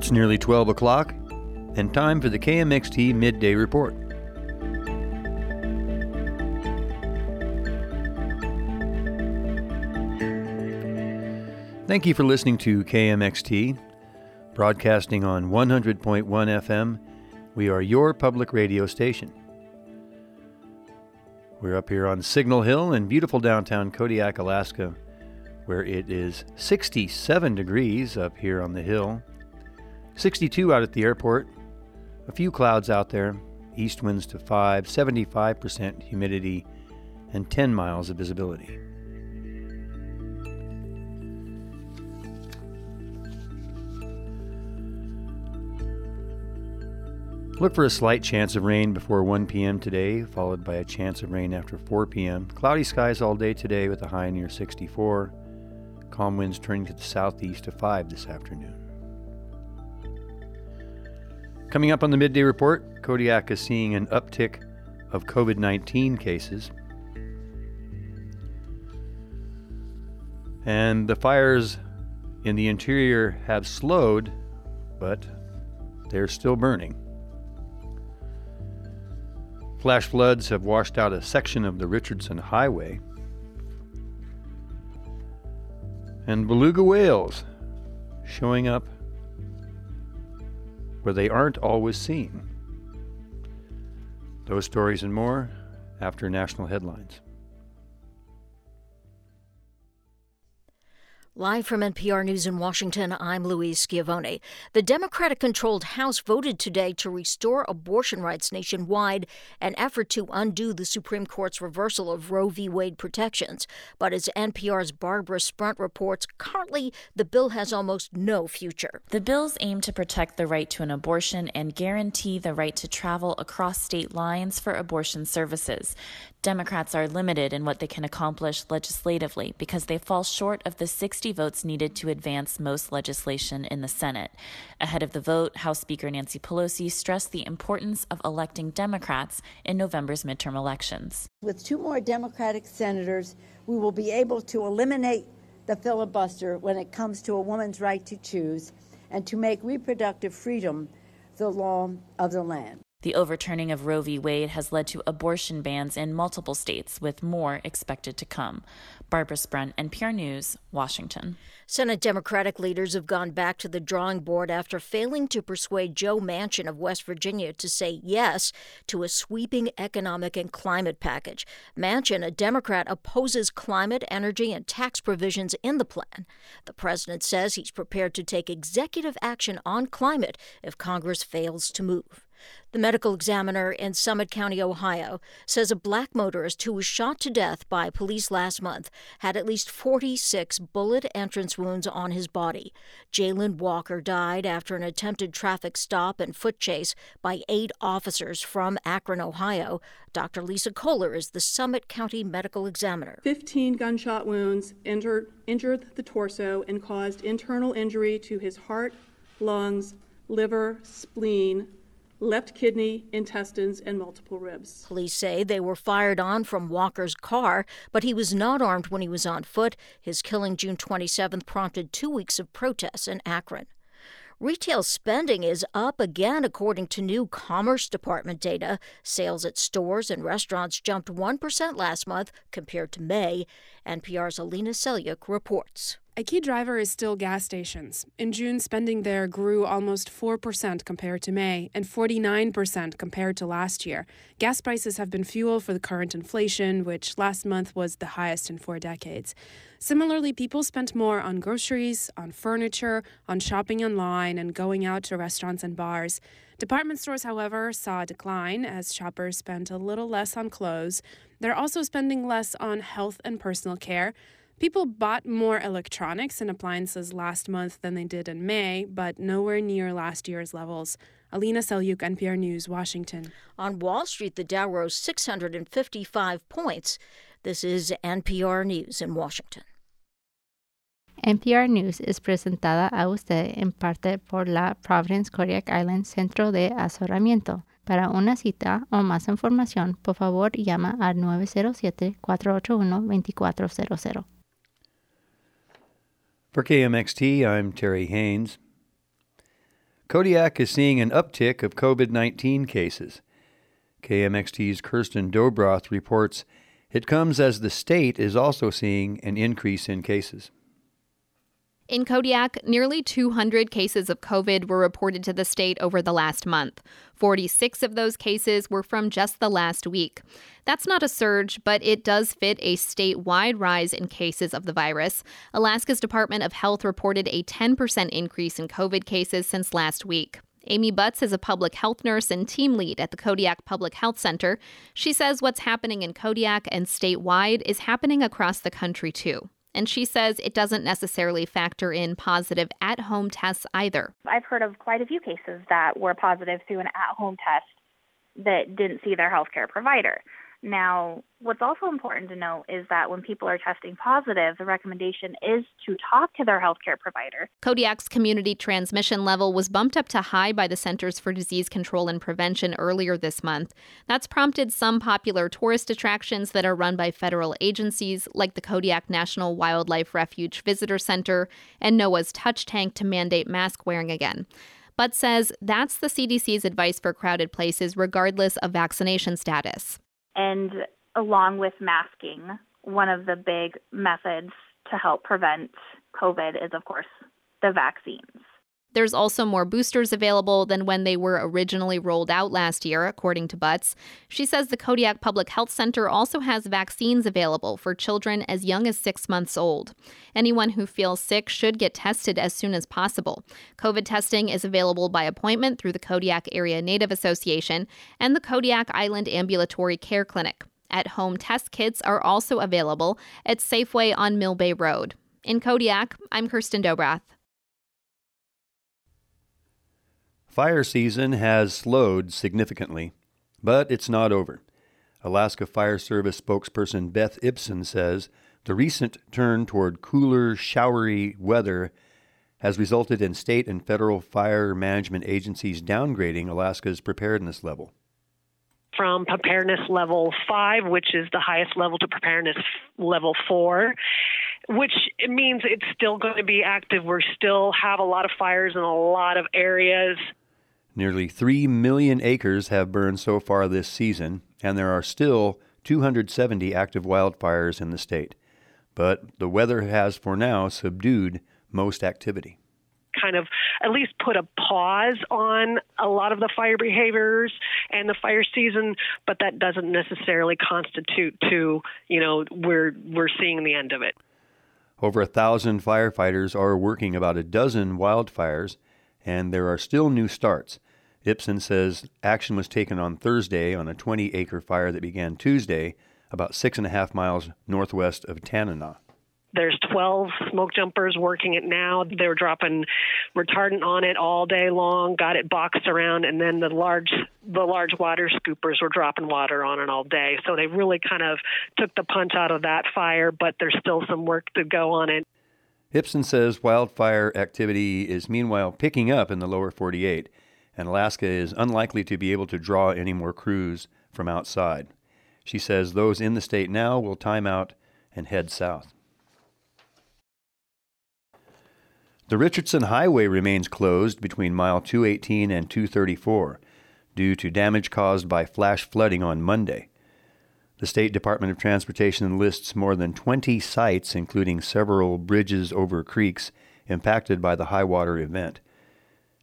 It's nearly 12 o'clock and time for the KMXT Midday Report. Thank you for listening to KMXT, broadcasting on 100.1 FM. We are your public radio station. We're up here on Signal Hill in beautiful downtown Kodiak, Alaska, where it is 67 degrees up here on the hill, 62 out at the airport, a few clouds out there, east winds to 5, 75% humidity, and 10 miles of visibility. Look for a slight chance of rain before 1 p.m. today, followed by a chance of rain after 4 p.m. Cloudy skies all day today with a high near 64. Calm winds turning to the southeast to 5 this afternoon. Coming up on the midday report, Kodiak is seeing an uptick of COVID 19 cases. And the fires in the interior have slowed, but they're still burning. Flash floods have washed out a section of the Richardson Highway. And beluga whales showing up where they aren't always seen. Those stories and more after national headlines. Live from NPR News in Washington, I'm Louise Schiavone. The Democratic controlled House voted today to restore abortion rights nationwide, an effort to undo the Supreme Court's reversal of Roe v. Wade protections. But as NPR's Barbara Sprunt reports, currently the bill has almost no future. The bills aim to protect the right to an abortion and guarantee the right to travel across state lines for abortion services. Democrats are limited in what they can accomplish legislatively because they fall short of the 60 votes needed to advance most legislation in the Senate. Ahead of the vote, House Speaker Nancy Pelosi stressed the importance of electing Democrats in November's midterm elections. With two more Democratic senators, we will be able to eliminate the filibuster when it comes to a woman's right to choose and to make reproductive freedom the law of the land. The overturning of Roe v. Wade has led to abortion bans in multiple states, with more expected to come. Barbara Sprunt, NPR News, Washington. Senate Democratic leaders have gone back to the drawing board after failing to persuade Joe Manchin of West Virginia to say yes to a sweeping economic and climate package. Manchin, a Democrat, opposes climate, energy, and tax provisions in the plan. The president says he's prepared to take executive action on climate if Congress fails to move. The medical examiner in Summit County, Ohio, says a black motorist who was shot to death by police last month had at least 46 bullet entrance wounds on his body. Jayland Walker died after an attempted traffic stop and foot chase by eight officers from Akron, Ohio. Dr. Lisa Kohler is the Summit County medical examiner. 15 gunshot wounds injured, injured the torso and caused internal injury to his heart, lungs, liver, spleen, left kidney, intestines, and multiple ribs. Police say they were fired on from Walker's car, but he was not armed when he was on foot. His killing June 27th prompted two weeks of protests in Akron. Retail spending is up again, according to new Commerce Department data. Sales at stores and restaurants jumped 1% last month compared to May. NPR's Alina Selyuk reports. A key driver is still gas stations. In June, spending there grew almost 4% compared to May and 49% compared to last year. Gas prices have been fuel for the current inflation, which last month was the highest in four decades. Similarly, people spent more on groceries, on furniture, on shopping online, and going out to restaurants and bars. Department stores, however, saw a decline as shoppers spent a little less on clothes. They're also spending less on health and personal care. People bought more electronics and appliances last month than they did in May, but nowhere near last year's levels. Alina Selyuk, NPR News, Washington. On Wall Street, the Dow rose 655 points. This is NPR News in Washington. NPR News es presentada a usted en parte por la Providence Kodiak Island Centro de Asesoramiento. Para una cita o más información, por favor llama al 907-481-2400. For KMXT, I'm Terry Haynes. Kodiak is seeing an uptick of COVID 19 cases. KMXT's Kirsten Dobroth reports it comes as the state is also seeing an increase in cases. In Kodiak, nearly 200 cases of COVID were reported to the state over the last month. 46 of those cases were from just the last week. That's not a surge, but it does fit a statewide rise in cases of the virus. Alaska's Department of Health reported a 10% increase in COVID cases since last week. Amy Butts is a public health nurse and team lead at the Kodiak Public Health Center. She says what's happening in Kodiak and statewide is happening across the country too. And she says it doesn't necessarily factor in positive at home tests either. I've heard of quite a few cases that were positive through an at home test that didn't see their healthcare provider. Now, what's also important to note is that when people are testing positive, the recommendation is to talk to their healthcare provider. Kodiak's community transmission level was bumped up to high by the Centers for Disease Control and Prevention earlier this month. That's prompted some popular tourist attractions that are run by federal agencies, like the Kodiak National Wildlife Refuge Visitor Center and NOAA's Touch Tank, to mandate mask wearing again but says that's the CDC's advice for crowded places regardless of vaccination status. And along with masking, one of the big methods to help prevent COVID is, of course, the vaccines. There's also more boosters available than when they were originally rolled out last year, according to Butts. She says the Kodiak Public Health Center also has vaccines available for children as young as six months old. Anyone who feels sick should get tested as soon as possible. COVID testing is available by appointment through the Kodiak Area Native Association and the Kodiak Island Ambulatory Care Clinic. At home test kits are also available at Safeway on Mill Bay Road. In Kodiak, I'm Kirsten Dobroth. Fire season has slowed significantly, but it's not over. Alaska Fire Service spokesperson Beth Ipsen says the recent turn toward cooler, showery weather has resulted in state and federal fire management agencies downgrading Alaska's preparedness level. From preparedness level five, which is the highest level, to preparedness level four, which means it's still going to be active. We still have a lot of fires in a lot of areas. Nearly 3 million acres have burned so far this season, and there are still 270 active wildfires in the state. But the weather has for now subdued most activity. Kind of at least put a pause on a lot of the fire behaviors and the fire season, but that doesn't necessarily constitute to, you know, we're we're seeing the end of it. Over a thousand firefighters are working about a dozen wildfires and there are still new starts. Ipsen says action was taken on Thursday on a 20 acre fire that began Tuesday, about six and a half miles northwest of Tanana. There's 12 smoke jumpers working it now. They're dropping retardant on it all day long, got it boxed around, and then the large the large water scoopers were dropping water on it all day. So they really kind of took the punch out of that fire, but there's still some work to go on it. Ipsen says wildfire activity is meanwhile picking up in the lower 48, and Alaska is unlikely to be able to draw any more crews from outside. She says those in the state now will time out and head south. The Richardson Highway remains closed between mile 218 and 234 due to damage caused by flash flooding on Monday. The State Department of Transportation lists more than 20 sites, including several bridges over creeks, impacted by the high water event.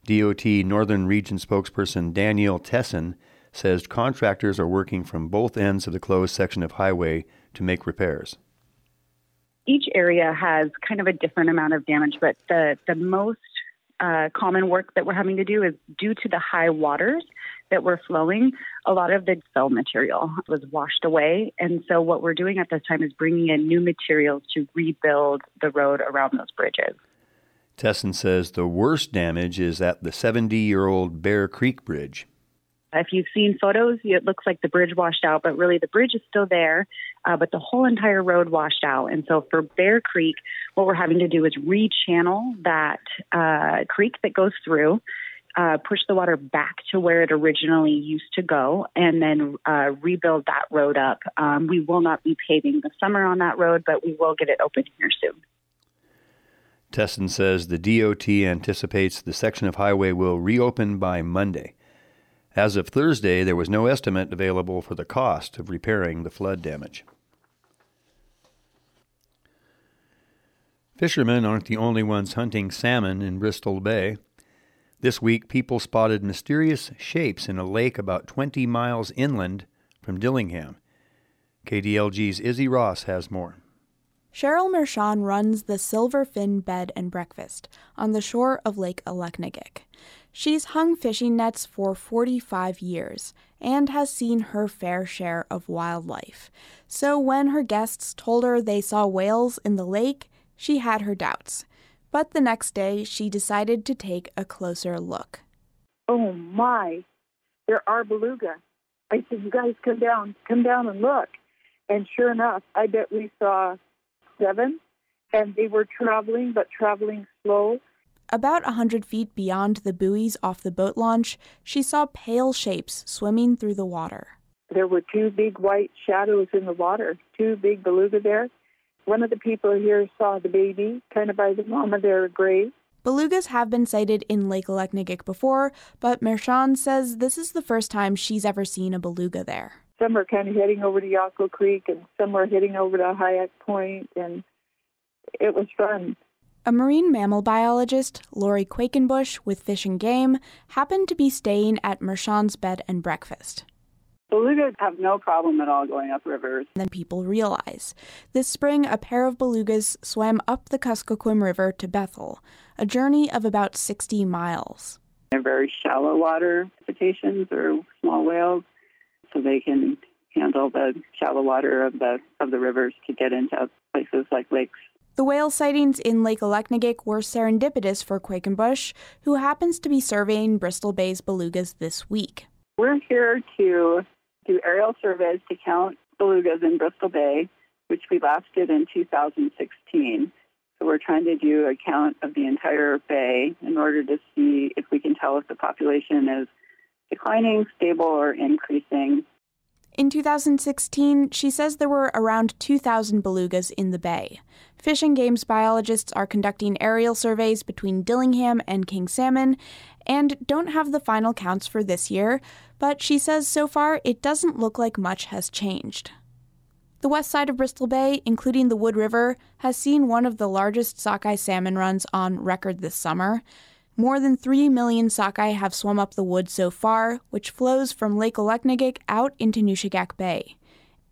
DOT Northern Region spokesperson Daniel Tessen says contractors are working from both ends of the closed section of highway to make repairs. Each area has kind of a different amount of damage, but the, the most uh, common work that we're having to do is due to the high waters that were flowing, a lot of the fill material was washed away. And so, what we're doing at this time is bringing in new materials to rebuild the road around those bridges. Tessen says the worst damage is at the 70 year old Bear Creek Bridge. If you've seen photos, it looks like the bridge washed out, but really the bridge is still there, uh, but the whole entire road washed out. And so for Bear Creek, what we're having to do is rechannel that uh, creek that goes through. Uh, push the water back to where it originally used to go and then uh, rebuild that road up. Um, we will not be paving the summer on that road, but we will get it open here soon. Tessen says the DOT anticipates the section of highway will reopen by Monday. As of Thursday, there was no estimate available for the cost of repairing the flood damage. Fishermen aren't the only ones hunting salmon in Bristol Bay. This week, people spotted mysterious shapes in a lake about 20 miles inland from Dillingham. KDLG's Izzy Ross has more. Cheryl Mershon runs the Silverfin Bed and Breakfast on the shore of Lake Aleknagik. She's hung fishing nets for 45 years and has seen her fair share of wildlife. So when her guests told her they saw whales in the lake, she had her doubts. But the next day, she decided to take a closer look. Oh my, there are beluga. I said, You guys come down, come down and look. And sure enough, I bet we saw seven, and they were traveling, but traveling slow. About a hundred feet beyond the buoys off the boat launch, she saw pale shapes swimming through the water. There were two big white shadows in the water, two big beluga there. One of the people here saw the baby, kind of by the mama their grave. Belugas have been sighted in Lake Aleknagik before, but Mershon says this is the first time she's ever seen a beluga there. Some are kind of heading over to Yako Creek, and some are heading over to Hyatt Point, and it was fun. A marine mammal biologist, Lori Quakenbush with Fish and Game, happened to be staying at Mershon's bed and breakfast. Belugas have no problem at all going up rivers. Then people realize. This spring, a pair of belugas swam up the Kuskokwim River to Bethel, a journey of about 60 miles. They're very shallow water cetaceans or small whales, so they can handle the shallow water of the of the rivers to get into places like lakes. The whale sightings in Lake Aleknagik were serendipitous for Quakenbush, who happens to be surveying Bristol Bay's belugas this week. We're here to do aerial surveys to count belugas in Bristol Bay, which we last did in 2016. So we're trying to do a count of the entire bay in order to see if we can tell if the population is declining, stable, or increasing. In 2016, she says there were around 2,000 belugas in the bay. Fish and Games biologists are conducting aerial surveys between Dillingham and King Salmon and don't have the final counts for this year, but she says so far it doesn't look like much has changed. The west side of Bristol Bay, including the Wood River, has seen one of the largest sockeye salmon runs on record this summer. More than 3 million sockeye have swum up the wood so far, which flows from Lake Aleknagik out into Nushagak Bay.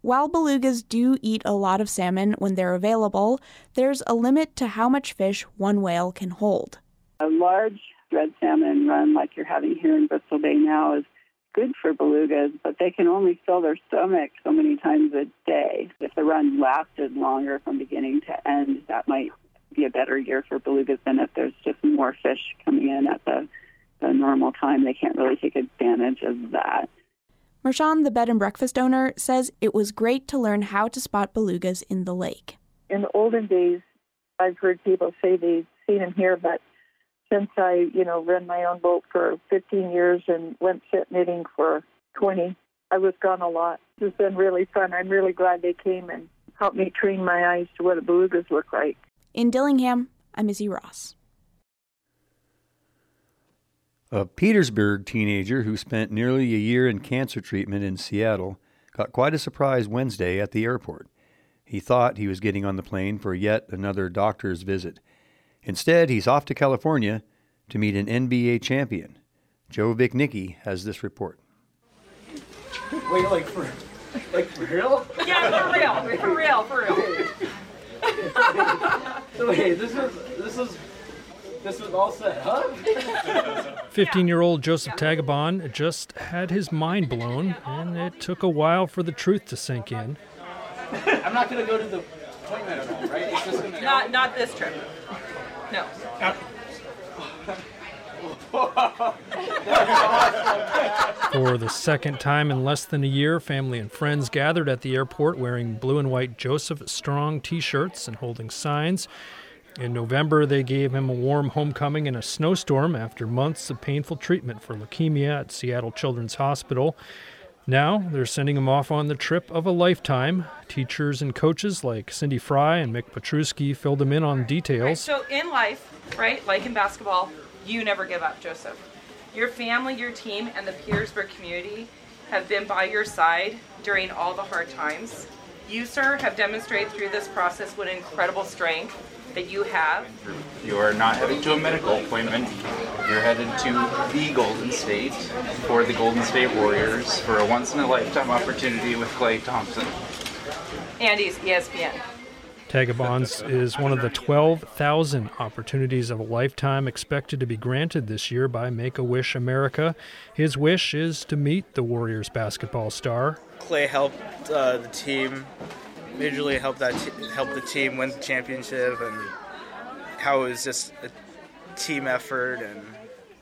While belugas do eat a lot of salmon when they're available, there's a limit to how much fish one whale can hold. A large red salmon run like you're having here in Bristol Bay now is good for belugas, but they can only fill their stomach so many times a day. If the run lasted longer from beginning to end, that might be a better year for belugas than if there's just more fish coming in at the, the normal time. They can't really take advantage of that. Mershon, the bed and breakfast owner, says it was great to learn how to spot belugas in the lake. In the olden days, I've heard people say they've seen them here, but since I, you know, ran my own boat for 15 years and went set netting for 20, I was gone a lot. It's been really fun. I'm really glad they came and helped me train my eyes to what the belugas look like. In Dillingham, I'm Izzy Ross. A Petersburg teenager who spent nearly a year in cancer treatment in Seattle got quite a surprise Wednesday at the airport. He thought he was getting on the plane for yet another doctor's visit. Instead, he's off to California to meet an NBA champion. Joe Viechnicki has this report. Wait, like for, like for real? Yeah, for real, for real, for real. so wait, this is this is this was all set, huh? 15 year old Joseph Tagabon just had his mind blown, and it took a while for the truth to sink in. I'm not going to go to the appointment at all, right? It's just gonna Not, not this trip. No. For the second time in less than a year, family and friends gathered at the airport wearing blue and white Joseph Strong t shirts and holding signs. In November, they gave him a warm homecoming in a snowstorm after months of painful treatment for leukemia at Seattle Children's Hospital. Now they're sending him off on the trip of a lifetime. Teachers and coaches like Cindy Fry and Mick Petruski filled him in on details. Right, so in life, right, like in basketball, you never give up, Joseph. Your family, your team, and the Petersburg community have been by your side during all the hard times. You, sir, have demonstrated through this process what incredible strength that you have. You are not headed to a medical appointment. You're headed to the Golden State for the Golden State Warriors for a once in a lifetime opportunity with Klay Thompson. Andy's ESPN. Tagabon's is one of the 12,000 opportunities of a lifetime expected to be granted this year by Make a Wish America. His wish is to meet the Warriors basketball star. Klay helped uh, the team, majorly helped that t- helped the team win the championship, and how it was just a team effort and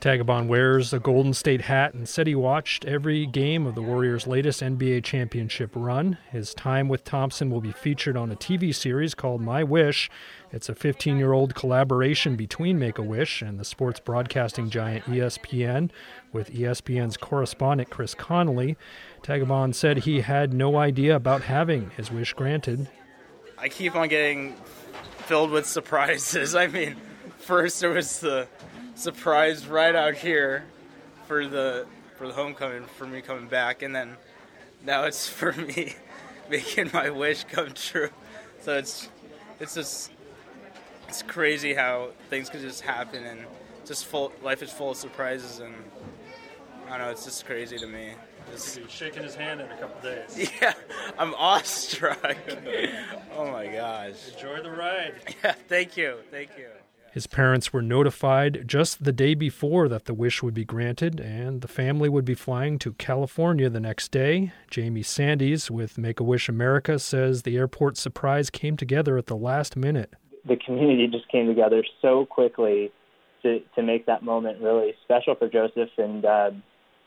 Tagabon wears a Golden State hat and said he watched every game of the Warriors' latest NBA championship run. His time with Thompson will be featured on a TV series called My Wish. It's a 15 year old collaboration between Make a Wish and the sports broadcasting giant ESPN, with ESPN's correspondent Chris Connelly. Tagabon said he had no idea about having his wish granted. I keep on getting filled with surprises. I mean, first there was the surprise right out here for the for the homecoming for me coming back, and then now it's for me making my wish come true. So it's it's just it's crazy how things can just happen and just full life is full of surprises and I don't know it's just crazy to me. Just, shaking his hand in a couple days. yeah, I'm awestruck. oh my gosh. Enjoy the ride. Yeah, thank you, thank you. His parents were notified just the day before that the wish would be granted, and the family would be flying to California the next day. Jamie Sandys with Make a Wish America says the airport surprise came together at the last minute. The community just came together so quickly to, to make that moment really special for Joseph, and uh,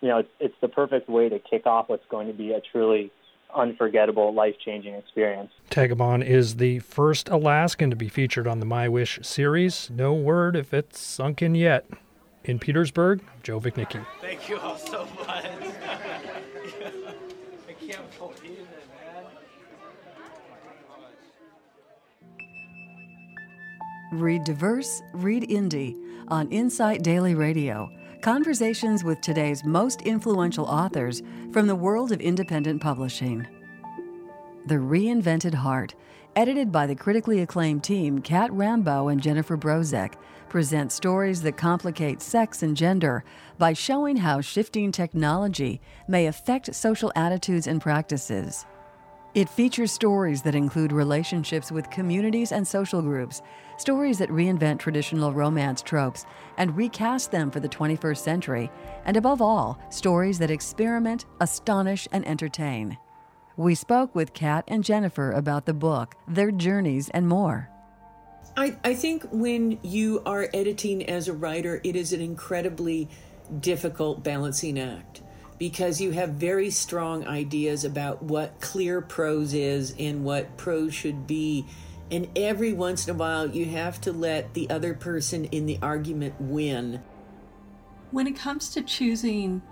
you know it's, it's the perfect way to kick off what's going to be a truly unforgettable, life changing experience. Tagabon is the first Alaskan to be featured on the My Wish series. No word if it's sunk in yet. In Petersburg, Joe Viechnicki. Thank you all so much. I can't believe it, man. Read diverse, read indie on Insight Daily Radio. Conversations with today's most influential authors from the world of independent publishing. The Reinvented Heart, edited by the critically acclaimed team Cat Rambo and Jennifer Brozek, presents stories that complicate sex and gender by showing how shifting technology may affect social attitudes and practices. It features stories that include relationships with communities and social groups, stories that reinvent traditional romance tropes and recast them for the 21st century, and above all, stories that experiment, astonish, and entertain. We spoke with Cat and Jennifer about the book, their journeys, and more. I, I think when you are editing as a writer, it is an incredibly difficult balancing act because you have very strong ideas about what clear prose is and what prose should be. And every once in a while, you have to let the other person in the argument win. When it comes to choosing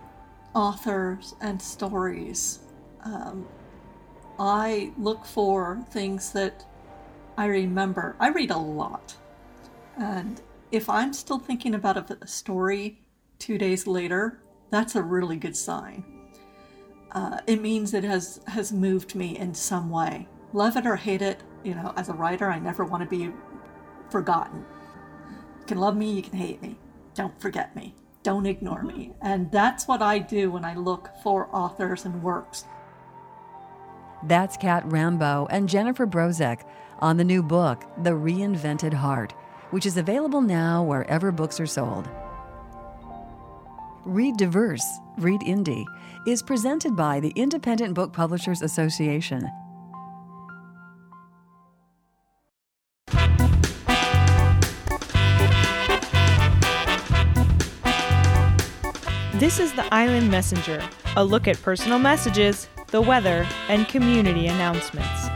authors and stories, um, I look for things that I remember. I read a lot. And if I'm still thinking about a story two days later, that's a really good sign. Uh, it means it has has moved me in some way. Love it or hate it, you know, as a writer, I never want to be forgotten. You can love me, you can hate me. Don't forget me. Don't ignore me. And that's what I do when I look for authors and works. That's Cat Rambo and Jennifer Brozek on the new book, The Reinvented Heart, which is available now wherever books are sold. Read Diverse, Read Indie is presented by the Independent Book Publishers Association. This is the Island Messenger, a look at personal messages, the weather, and community announcements.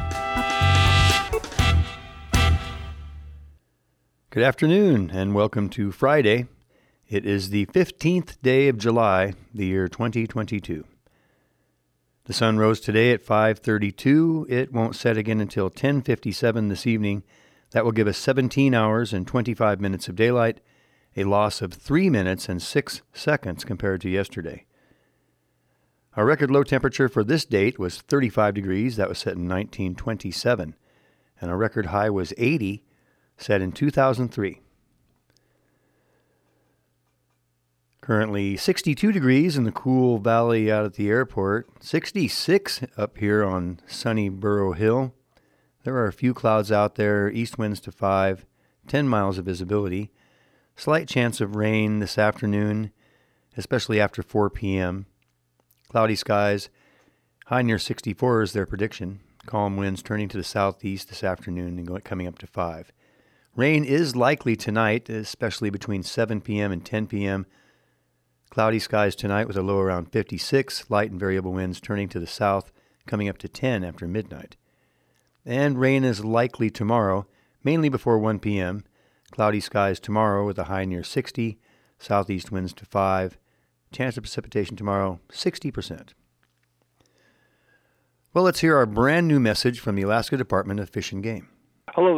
Good afternoon, and welcome to Friday. It is the 15th day of July, the year 2022. The sun rose today at 5:32. It won't set again until 10:57 this evening. That will give us 17 hours and 25 minutes of daylight, a loss of 3 minutes and 6 seconds compared to yesterday. Our record low temperature for this date was 35 degrees. That was set in 1927. And our record high was 80, set in 2003. Currently 62 degrees in the cool valley out at the airport, 66 up here on sunny Burro Hill. There are a few clouds out there, east winds to 5, 10 miles of visibility. Slight chance of rain this afternoon, especially after 4 p.m. Cloudy skies, high near 64 is their prediction. Calm winds turning to the southeast this afternoon and coming up to 5. Rain is likely tonight, especially between 7 p.m. and 10 p.m. Cloudy skies tonight with a low around 56, light and variable winds turning to the south, coming up to 10 after midnight. And rain is likely tomorrow, mainly before 1 p.m. Cloudy skies tomorrow with a high near 60, southeast winds to 5, Chance of precipitation tomorrow, 60%. Well, let's hear our brand new message from the Alaska Department of Fish and Game.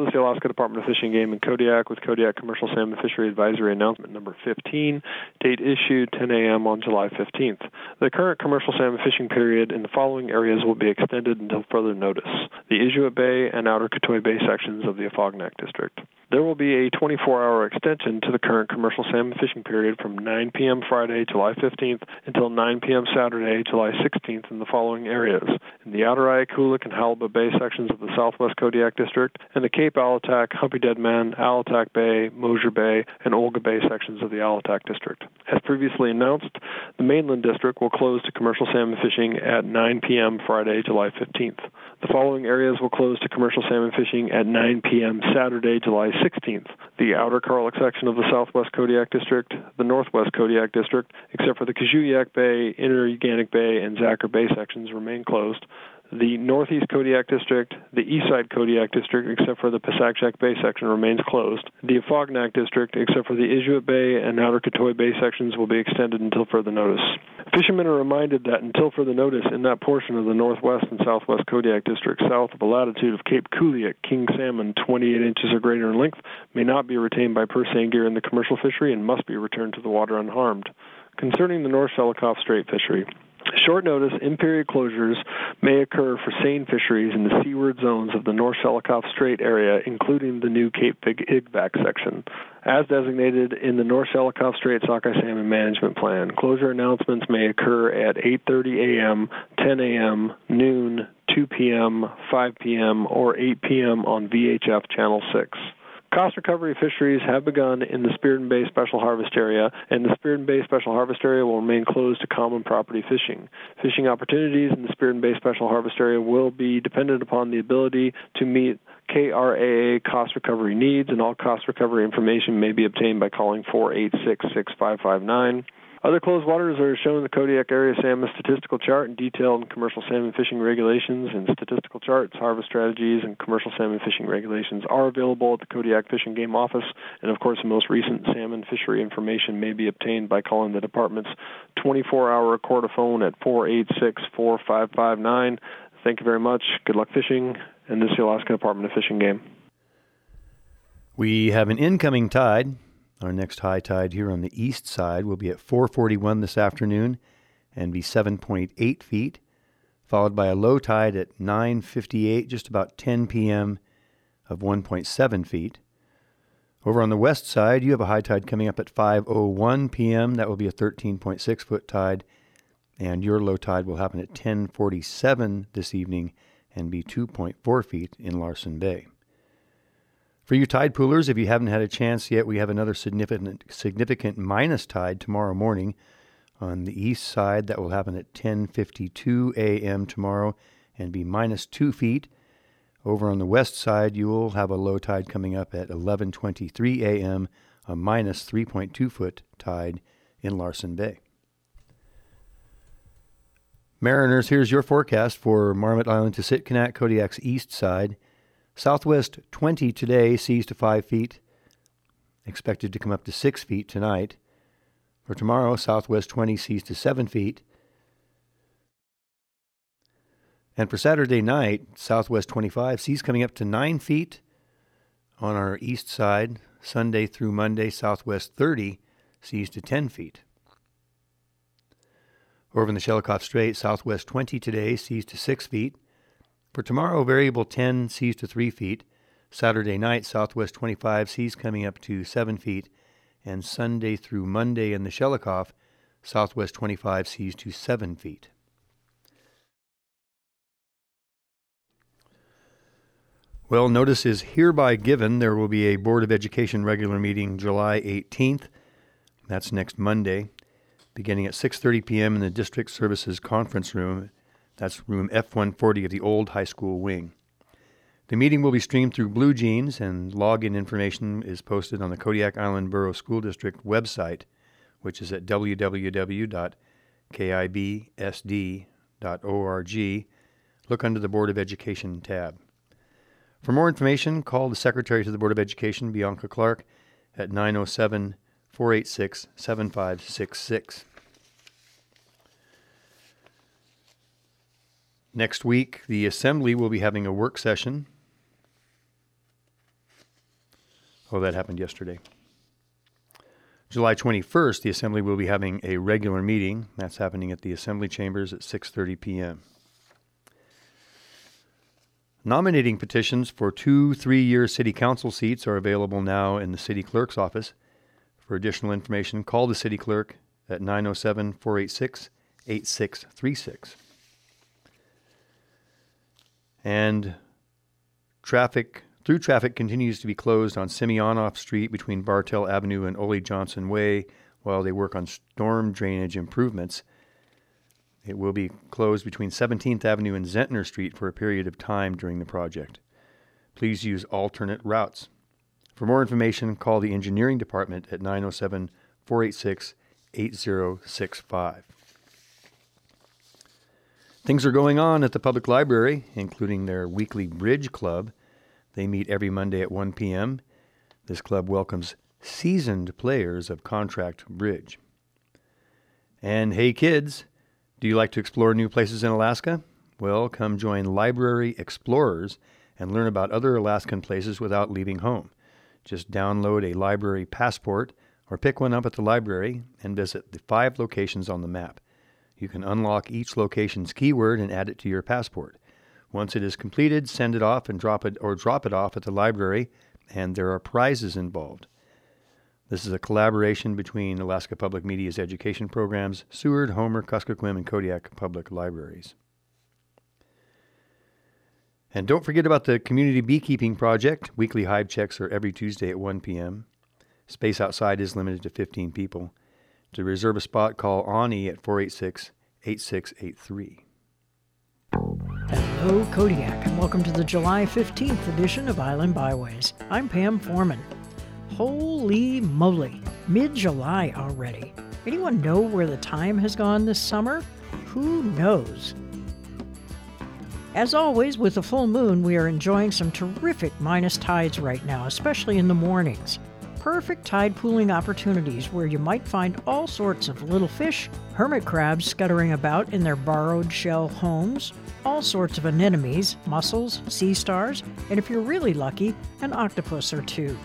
This is the Alaska Department of Fish and Game in Kodiak with Kodiak Commercial Salmon Fishery Advisory Announcement number 15, date issued 10 a.m. on July 15th. The current commercial salmon fishing period in the following areas will be extended until further notice the Inuit Bay and Outer Kitoi Bay sections of the Afognak District. There will be a 24 hour extension to the current commercial salmon fishing period from 9 p.m. Friday, July 15th until 9 p.m. Saturday, July 16th in the following areas in the Outer Ayakulik and Halibut Bay sections of the Southwest Kodiak District and the Cape Alitak, Humpy Deadman, Alitak Bay, Moser Bay, and Olga Bay sections of the Alitak District. As previously announced, the Mainland District will close to commercial salmon fishing at 9 p.m. Friday, July 15th. The following areas will close to commercial salmon fishing at 9 p.m. Saturday, July 16th. The outer Karluk section of the Southwest Kodiak District, the Northwest Kodiak District, except for the Kojuyak Bay, Inner Uganik Bay, and Zachar Bay sections, remain closed the Northeast Kodiak District, the Eastside Kodiak District, except for the Pasagshak Bay section, remains closed. The Afognak District, except for the Inuit Bay and Outer Kitoi Bay sections, will be extended until further notice. Fishermen are reminded that until further notice, in that portion of the Northwest and Southwest Kodiak District, south of a latitude of Cape Kuliak, king salmon 28 inches or greater in length may not be retained by purse seine gear in the commercial fishery and must be returned to the water unharmed. Concerning the North Shelikof Strait fishery, Short notice in period closures may occur for seine fisheries in the seaward zones of the North Shelikof Strait area, including the new Cape Igvak section. As designated in the North Shelikof Strait Sockeye Salmon Management Plan, closure announcements may occur at 8:30 a.m., 10 a.m., noon, 2 p.m., 5 p.m., or 8 p.m. on VHF Channel 6. Cost recovery fisheries have begun in the Spiridon Bay Special Harvest Area, and the Spiridon Bay Special Harvest Area will remain closed to common property fishing. Fishing opportunities in the Spiridon Bay Special Harvest Area will be dependent upon the ability to meet KRAA cost recovery needs, and all cost recovery information may be obtained by calling 486 6559. Other closed waters are shown in the Kodiak Area Salmon Statistical Chart and detailed commercial salmon fishing regulations and statistical charts, harvest strategies, and commercial salmon fishing regulations are available at the Kodiak Fish and Game Office. And of course, the most recent salmon fishery information may be obtained by calling the department's 24 hour phone at 486 4559. Thank you very much. Good luck fishing. And this is the Alaska Department of Fish and Game. We have an incoming tide our next high tide here on the east side will be at 441 this afternoon and be 7.8 feet, followed by a low tide at 9:58 just about 10 p.m. of 1.7 feet. Over on the west side, you have a high tide coming up at 5:01 p.m. That will be a 13.6 foot tide, and your low tide will happen at 10:47 this evening and be 2.4 feet in Larsen Bay. For you tide poolers, if you haven't had a chance yet, we have another significant significant minus tide tomorrow morning on the east side. That will happen at 10:52 a.m. tomorrow and be minus two feet. Over on the west side, you will have a low tide coming up at 11:23 a.m. A minus 3.2 foot tide in Larsen Bay. Mariners, here's your forecast for Marmot Island to Sitkinak, Kodiak's east side. Southwest 20 today, seas to 5 feet. Expected to come up to 6 feet tonight. For tomorrow, southwest 20 seas to 7 feet. And for Saturday night, southwest 25, seas coming up to 9 feet on our east side. Sunday through Monday, southwest 30, seas to 10 feet. Over in the Shelikof Strait, southwest 20 today, seas to 6 feet. For tomorrow, variable 10, seas to 3 feet. Saturday night, southwest 25, seas coming up to 7 feet. And Sunday through Monday in the Shelikof, southwest 25, seas to 7 feet. Well, notice is hereby given. There will be a Board of Education regular meeting July 18th. That's next Monday, beginning at 6:30 p.m. in the District Services Conference Room. That's room F140 of the old high school wing. The meeting will be streamed through Blue Jeans, and login information is posted on the Kodiak Island Borough School District website, which is at www.kibsd.org. Look under the Board of Education tab. For more information, call the Secretary to the Board of Education, Bianca Clark, at 907 486 7566. Next week, the Assembly will be having a work session. Oh, that happened yesterday. July 21st, the Assembly will be having a regular meeting. That's happening at the Assembly Chambers at 6:30 p.m. Nominating petitions for two three year City Council seats are available now in the City Clerk's office. For additional information, call the City Clerk at 907 486 8636. And traffic, through traffic continues to be closed on Semyonoff Street between Bartell Avenue and Ole Johnson Way while they work on storm drainage improvements. It will be closed between 17th Avenue and Zentner Street for a period of time during the project. Please use alternate routes. For more information, call the Engineering Department at 907 486 8065. Things are going on at the public library, including their weekly Bridge Club. They meet every Monday at 1 p.m. This club welcomes seasoned players of contract bridge. And hey, kids, do you like to explore new places in Alaska? Well, come join Library Explorers and learn about other Alaskan places without leaving home. Just download a library passport or pick one up at the library and visit the five locations on the map. You can unlock each location's keyword and add it to your passport. Once it is completed, send it off and drop it or drop it off at the library, and there are prizes involved. This is a collaboration between Alaska Public Media's education programs, Seward, Homer, Kuskokwim, and Kodiak Public Libraries. And don't forget about the Community Beekeeping Project. Weekly hive checks are every Tuesday at 1 p.m. Space outside is limited to 15 people. To reserve a spot, call Ani at 486 8683. Hello, Kodiak, and welcome to the July 15th edition of Island Byways. I'm Pam Foreman. Holy moly, mid July already. Anyone know where the time has gone this summer? Who knows? As always, with the full moon, we are enjoying some terrific minus tides right now, especially in the mornings. Perfect tide pooling opportunities where you might find all sorts of little fish, hermit crabs scuttering about in their borrowed shell homes, all sorts of anemones, mussels, sea stars, and if you're really lucky, an octopus or two.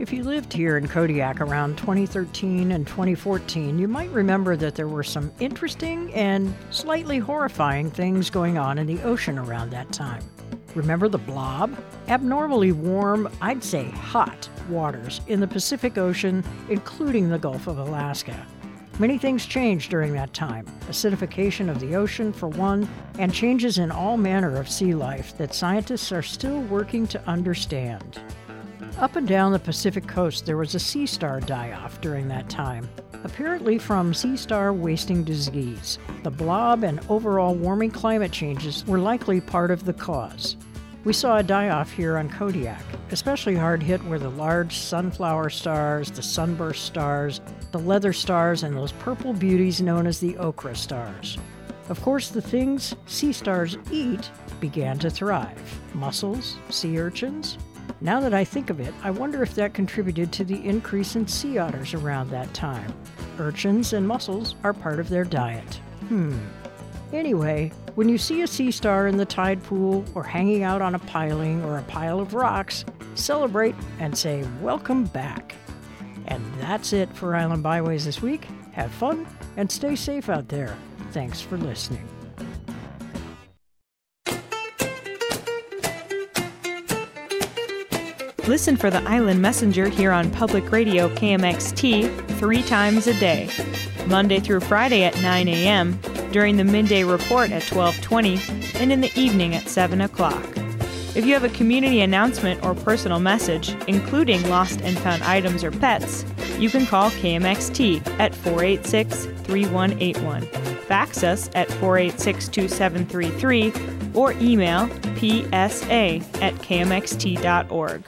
If you lived here in Kodiak around 2013 and 2014, you might remember that there were some interesting and slightly horrifying things going on in the ocean around that time. Remember the blob? Abnormally warm, I'd say hot, waters in the Pacific Ocean, including the Gulf of Alaska. Many things changed during that time acidification of the ocean, for one, and changes in all manner of sea life that scientists are still working to understand. Up and down the Pacific coast, there was a sea star die off during that time, apparently from sea star wasting disease. The blob and overall warming climate changes were likely part of the cause. We saw a die off here on Kodiak. Especially hard hit were the large sunflower stars, the sunburst stars, the leather stars, and those purple beauties known as the ochre stars. Of course, the things sea stars eat began to thrive mussels, sea urchins, now that I think of it, I wonder if that contributed to the increase in sea otters around that time. Urchins and mussels are part of their diet. Hmm. Anyway, When you see a sea star in the tide pool or hanging out on a piling or a pile of rocks, celebrate and say, Welcome back. And that's it for Island Byways this week. Have fun and stay safe out there. Thanks for listening. Listen for the Island Messenger here on Public Radio KMXT three times a day, Monday through Friday at 9 a.m., during the midday report at 12:20, and in the evening at 7 o'clock. If you have a community announcement or personal message, including lost and found items or pets, you can call KMXT at 486 3181. Fax us at 486 2733 or email psa at kmxt.org.